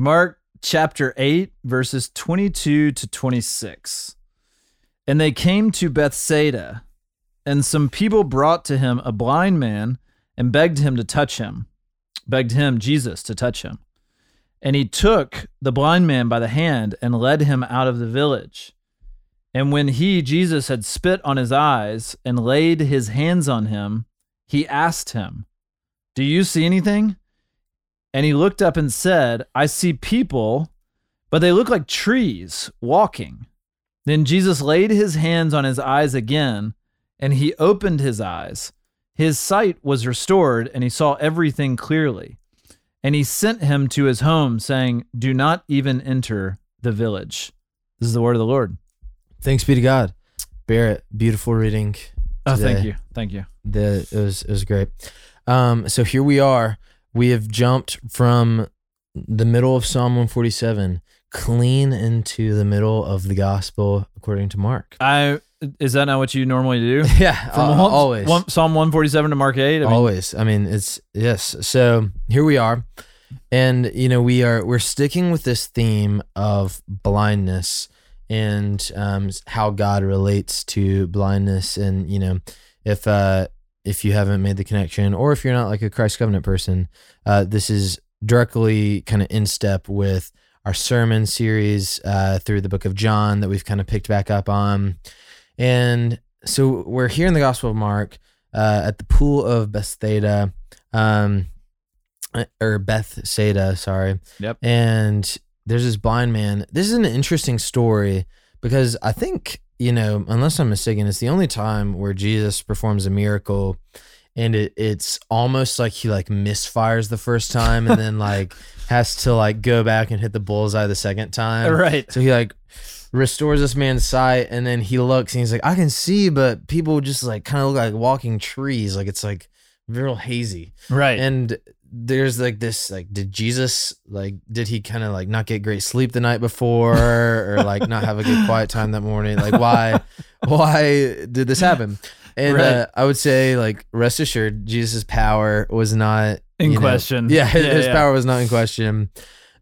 Mark chapter 8, verses 22 to 26. And they came to Bethsaida, and some people brought to him a blind man and begged him to touch him, begged him, Jesus, to touch him. And he took the blind man by the hand and led him out of the village. And when he, Jesus, had spit on his eyes and laid his hands on him, he asked him, Do you see anything? And he looked up and said, I see people, but they look like trees walking. Then Jesus laid his hands on his eyes again, and he opened his eyes. His sight was restored, and he saw everything clearly. And he sent him to his home, saying, Do not even enter the village. This is the word of the Lord. Thanks be to God. Barrett, beautiful reading. Oh, thank you. Thank you. The, it was it was great. Um, so here we are. We have jumped from the middle of Psalm 147 clean into the middle of the gospel according to Mark. I is that not what you normally do? yeah, From uh, one- always. one- Psalm 147 to Mark 8. I mean, always i mean it's yes so here we are and you know we are we're sticking with this theme of blindness and um, how god relates to blindness and you know if uh if you haven't made the connection or if you're not like a christ covenant person uh this is directly kind of in step with our sermon series uh through the book of john that we've kind of picked back up on and so we're here in the gospel of mark uh, at the pool of Bethesda, um, or Bethsaida, sorry. Yep. And there's this blind man. This is an interesting story because I think you know, unless I'm mistaken, it's the only time where Jesus performs a miracle, and it, it's almost like he like misfires the first time, and then like has to like go back and hit the bullseye the second time. right. So he like restores this man's sight, and then he looks and he's like, I can see, but people just like kind of look like walking trees. Like it's like real hazy. Right. And there's like this like did Jesus like did he kind of like not get great sleep the night before or like not have a good quiet time that morning? Like why why did this happen? And Right. uh, I would say like rest assured Jesus' power was not In you know- question. yeah, his, Yeah, his yeah. power was not in question.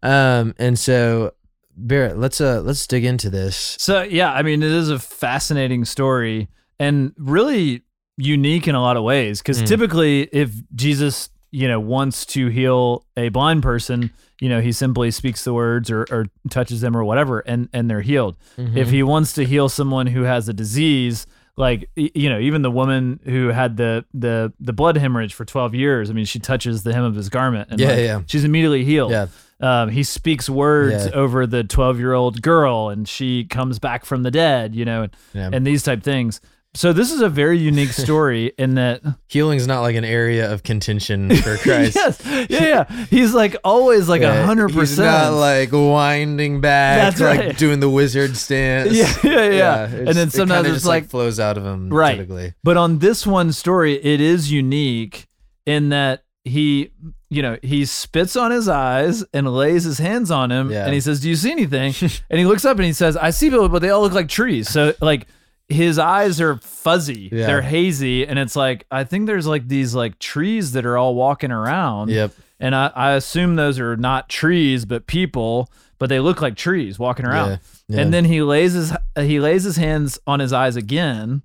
Um and so Barrett, let's uh let's dig into this. So yeah, I mean, it is a fascinating story and really unique in a lot of ways. Because Mm. typically, if Jesus, you know, wants to heal a blind person, you know, he simply speaks the words or, or touches them or whatever, and and they're healed. Mm-hmm. If he wants to heal someone who has a disease, like you know, even the woman who had the the the blood hemorrhage for twelve years, I mean, she touches the hem of his garment, and Yeah, like, yeah. she's immediately healed. Yeah. Um, he speaks words Yeah. over the 12 year old girl and she comes back from the dead, you know, and, Yeah. and these type things. So this is a very unique story in that Healing's not like an area of contention for Christ. yes, yeah, yeah. He's like always like a Yeah, hundred He's not like winding back, That's like doing the wizard stance. Yeah, yeah, yeah. And then sometimes kinda it's just, like- flows out of him. Right. Typically. But on this one story, it is unique in that he, you know, he spits on his eyes and lays his hands on him, Yeah. and he says, "Do you see anything?" and he looks up and he says, "I see people, but they all look like trees." So like. His eyes are fuzzy. Yeah. They're hazy. And it's like, I think there's like these like trees that are all walking around. Yep. And I, I assume those are not trees, but people, but they look like trees walking around. Yeah. Yeah. And then he lays his he lays his hands on his eyes again,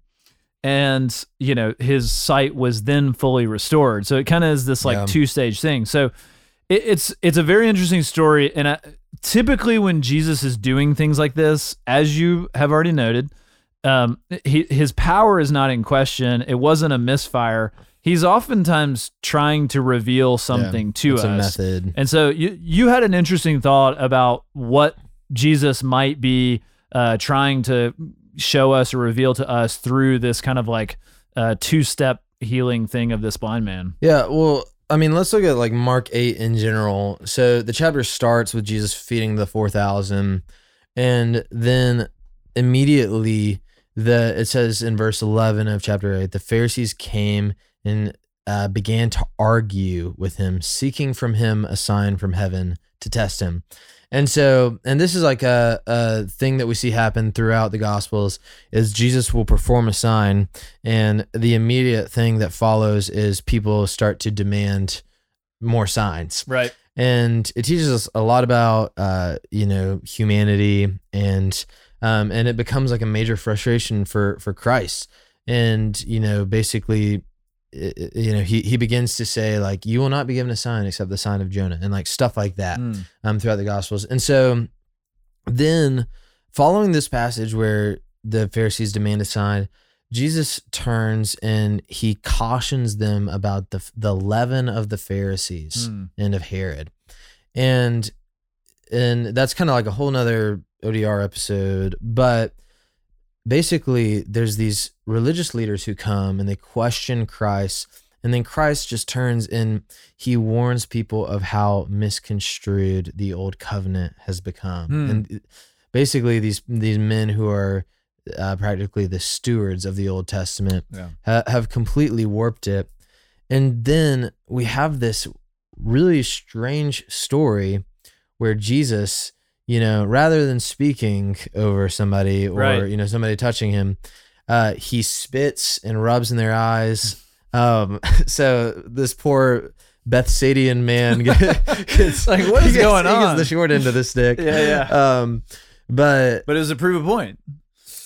and you know his sight was then fully restored. So it kind of is this like two stage thing. So it, it's it's a very interesting story. And I, typically when Jesus is doing things like this, as you have already noted, um, he, his power is not in question. It wasn't a misfire. He's oftentimes trying to reveal something to it's us. a method. And so you you had an interesting thought about what Jesus might be uh, trying to show us or reveal to us through this kind of like uh, two step healing thing of this blind man. Yeah, well, I mean, let's look at like Mark 8 in general. So the chapter starts with Jesus feeding the 4,000 and then immediately the it says in verse 11 of chapter 8, the Pharisees came and uh, began to argue with him, seeking from him a sign from heaven to test him. And so, and this is like a, a thing that we see happen throughout the Gospels is Jesus will perform a sign, and the immediate thing that follows is people start to demand more signs. Right. and it teaches us a lot about uh, you know humanity and um, and it becomes like a major frustration for for Christ and you know basically i- i- you know he he begins to say like you will not be given a sign except the sign of Jonah and like stuff like that Mm. um, throughout the Gospels. And so then, following this passage where the Pharisees demand a sign, Jesus turns and he cautions them about the the leaven of the Pharisees Mm. and of Herod, and and that's kind of like a whole nother ODR episode, but basically there's these religious leaders who come and they question Christ and then Christ just turns and he warns people of how misconstrued the old covenant has become. Hmm. And basically these these men who are uh, practically the stewards of the Old Testament Yeah. ha- have completely warped it. And then we have this really strange story where Jesus, you know, rather than speaking over somebody or, Right. you know, somebody touching him, uh, he spits and rubs in their eyes. Um, so this poor Bethsadian man gets Like, what is gets- going on? the short end of the stick. Yeah, yeah. Um, but But it was a proof of point.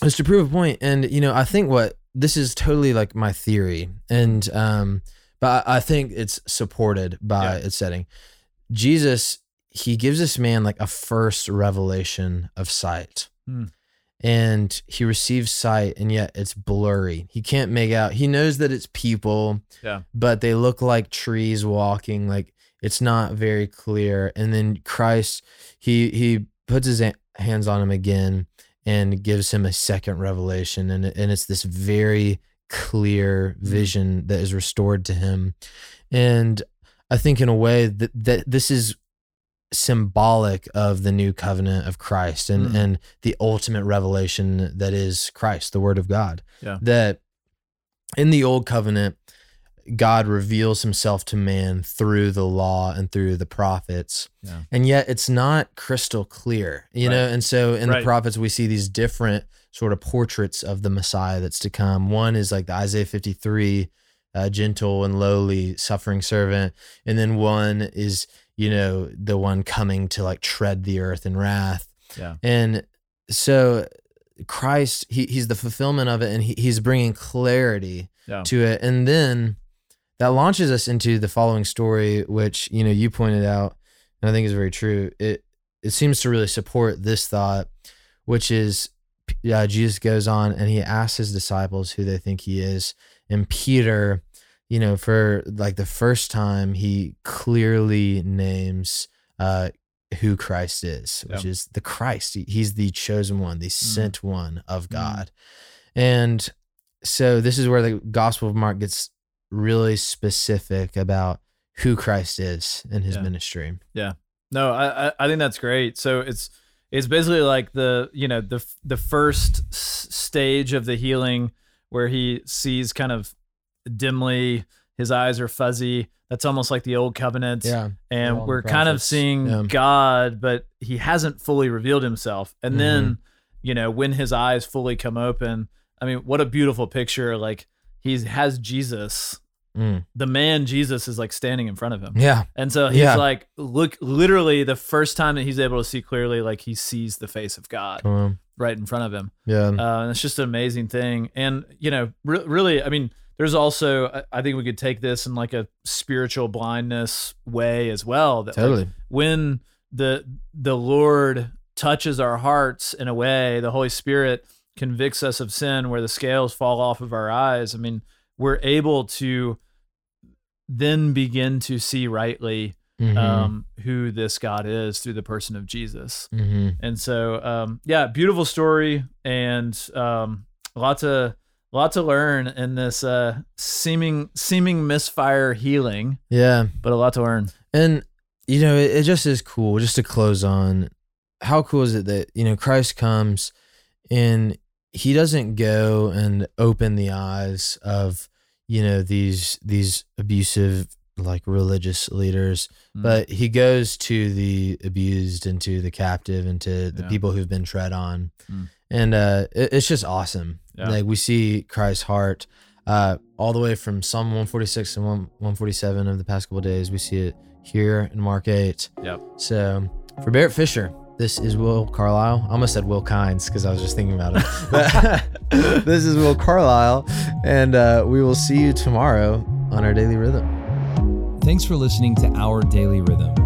it's to prove a point and you know i think what this is totally like my theory and um but i I think it's supported by Yeah. its setting jesus he gives this man like a first revelation of sight. Hmm. and he receives sight and yet it's blurry. He can't make out. He knows that it's people Yeah. but they look like trees walking like it's not very clear. And then christ he he puts his hands on him again and gives him a second revelation. And and it's this very clear vision that is restored to him. And i think in a way that, that this is symbolic of the new covenant of Christ and Mm. and the ultimate revelation that is Christ the word of God Yeah. that in the old covenant God reveals himself to man through the law and through the prophets. Yeah. And yet it's not crystal clear, you know? And so in Right. the prophets, we see these different sort of portraits of the Messiah that's to come. One is like the Isaiah 53, uh, gentle and lowly, suffering servant. And then one is, you know, the one coming to like tread the earth in wrath. Yeah. And so Christ, he, he's the fulfillment of it and he, he's bringing clarity Yeah. to it. And then that launches us into the following story, which, you know, you pointed out, and I think is very true. It, it seems to really support this thought, which is uh, Jesus goes on and he asks his disciples who they think he is. And Peter, you know, for like the first time, he clearly names uh, who Christ is, which Yeah. is the Christ. He- He's the chosen one, the sent one of Mm. God. And so this is where the Gospel of Mark gets really specific about who Christ is in his Yeah. ministry. Yeah. No, I, I I think that's great. So it's it's basically like the you know the the first s- stage of the healing where he sees kind of dimly, his eyes are fuzzy. That's almost like the old covenant. Yeah. and we're kind of seeing Yeah. God, but he hasn't fully revealed himself. And Mm-hmm. then, you know, when his eyes fully come open, I mean, what a beautiful picture! Like he has Jesus, Mm. the man Jesus is like standing in front of him. Yeah. And so he's Yeah. like, look, literally the first time that he's able to see clearly, like he sees the face of God Come right in front of him. Yeah. Uh, and it's just an amazing thing. And, you know, re- really, I mean, there's also, I- think we could take this in like a spiritual blindness way as well. That like, totally. when the the Lord touches our hearts in a way, the Holy Spirit convicts us of sin where the scales fall off of our eyes. I mean, we're able to then begin to see rightly Mhm. um, who this God is through the person of Jesus. Mhm. And so, um, yeah, beautiful story and um, a lot to a lot to learn in this uh, seeming seeming misfire healing, Yeah. but a lot to learn. And you know, it, it just is cool. Just to close on, how cool is it that you know Christ comes and he doesn't go and open the eyes of you know these these abusive like religious leaders, Mm. but he goes to the abused and to the captive and to the Yeah. people who've been tread on, Mm. and uh, it, it's just awesome. Yeah. Like we see Christ's heart uh, all the way from Psalm 146 and 1, 147 of the past couple days. We see it here in Mark 8. Yep. So for Barrett Fisher, this is Will Carlisle. I almost said Will Kynes because I was just thinking about it. This is Will Carlisle, and uh, we will see you tomorrow on our daily rhythm. Thanks for listening to Our Daily Rhythm.